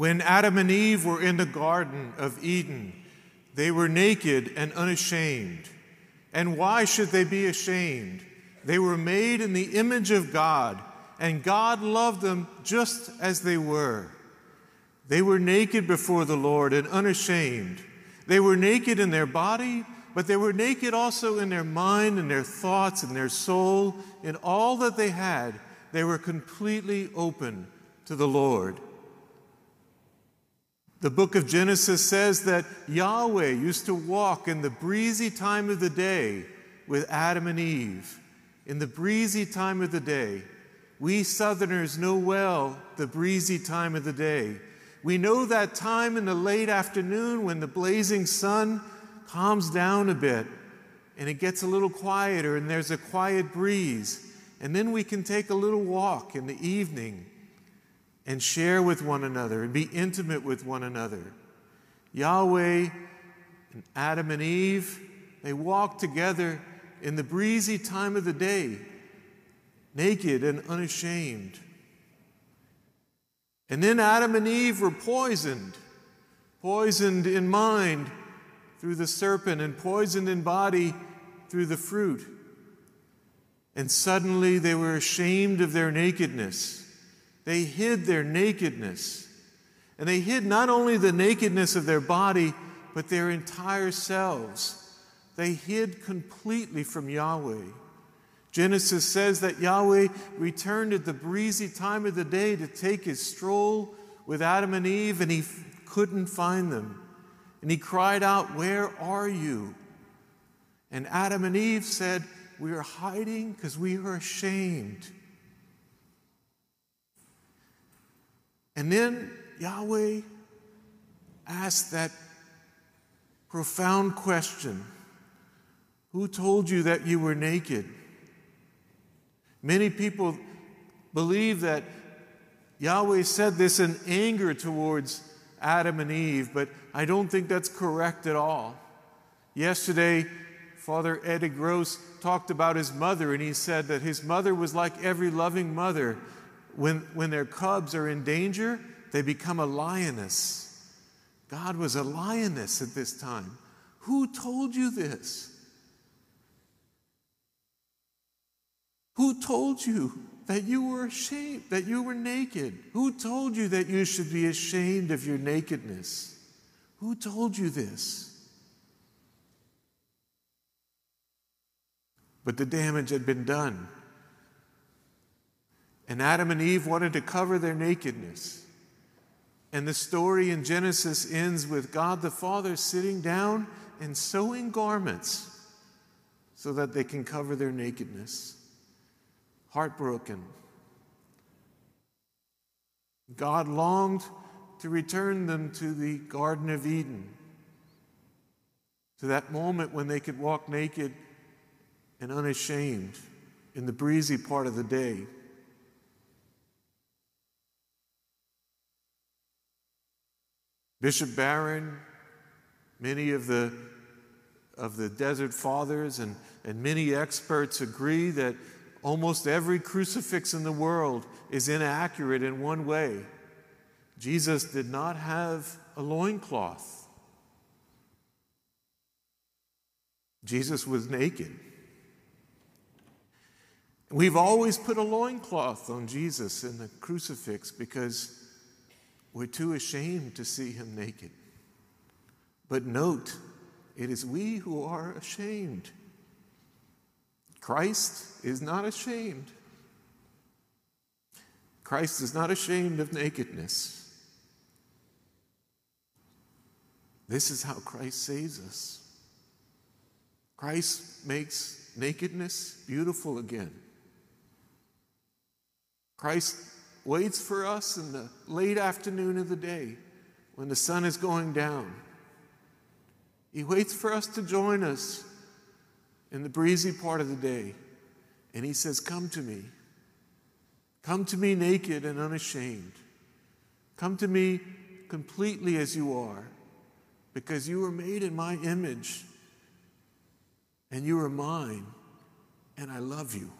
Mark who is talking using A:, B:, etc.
A: When Adam and Eve were in the Garden of Eden, they were naked and unashamed. And why should they be ashamed? They were made in the image of God, and God loved them just as they were. They were naked before the Lord and unashamed. They were naked in their body, but they were naked also in their mind and their thoughts and their soul. In all that they had, they were completely open to the Lord. The book of Genesis says that Yahweh used to walk in the breezy time of the day with Adam and Eve. In the breezy time of the day. We Southerners know well the breezy time of the day. We know that time in the late afternoon when the blazing sun calms down a bit and it gets a little quieter and there's a quiet breeze. And then we can take a little walk in the evening and share with one another and be intimate with one another. Yahweh and Adam and Eve, they walked together in the breezy time of the day, naked and unashamed. And then Adam and Eve were poisoned, poisoned in mind through the serpent, and poisoned in body through the fruit. And suddenly they were ashamed of their nakedness. They hid their nakedness. And they hid not only the nakedness of their body, but their entire selves. They hid completely from Yahweh. Genesis says that Yahweh returned at the breezy time of the day to take his stroll with Adam and Eve, and he couldn't find them. And he cried out, Where are you? And Adam and Eve said, We are hiding because we are ashamed. And then Yahweh asked that profound question Who told you that you were naked? Many people believe that Yahweh said this in anger towards Adam and Eve, but I don't think that's correct at all. Yesterday, Father Eddie Gross talked about his mother, and he said that his mother was like every loving mother when, when their cubs are in danger, they become a lioness. God was a lioness at this time. Who told you this? Who told you that you were ashamed, that you were naked? Who told you that you should be ashamed of your nakedness? Who told you this? But the damage had been done. And Adam and Eve wanted to cover their nakedness. And the story in Genesis ends with God the Father sitting down and sewing garments so that they can cover their nakedness. Heartbroken. God longed to return them to the Garden of Eden, to that moment when they could walk naked and unashamed in the breezy part of the day. Bishop Barron, many of the, of the Desert Fathers, and, and many experts agree that almost every crucifix in the world is inaccurate in one way. Jesus did not have a loincloth. Jesus was naked. We've always put a loincloth on Jesus in the crucifix because we're too ashamed to see him naked. But note, it is we who are ashamed. Christ is not ashamed. Christ is not ashamed of nakedness. This is how Christ saves us. Christ makes nakedness beautiful again. Christ waits for us in the late afternoon of the day when the sun is going down. He waits for us to join us in the breezy part of the day. And He says, Come to me. Come to me naked and unashamed. Come to me completely as you are, because you were made in my image and you are mine, and I love you.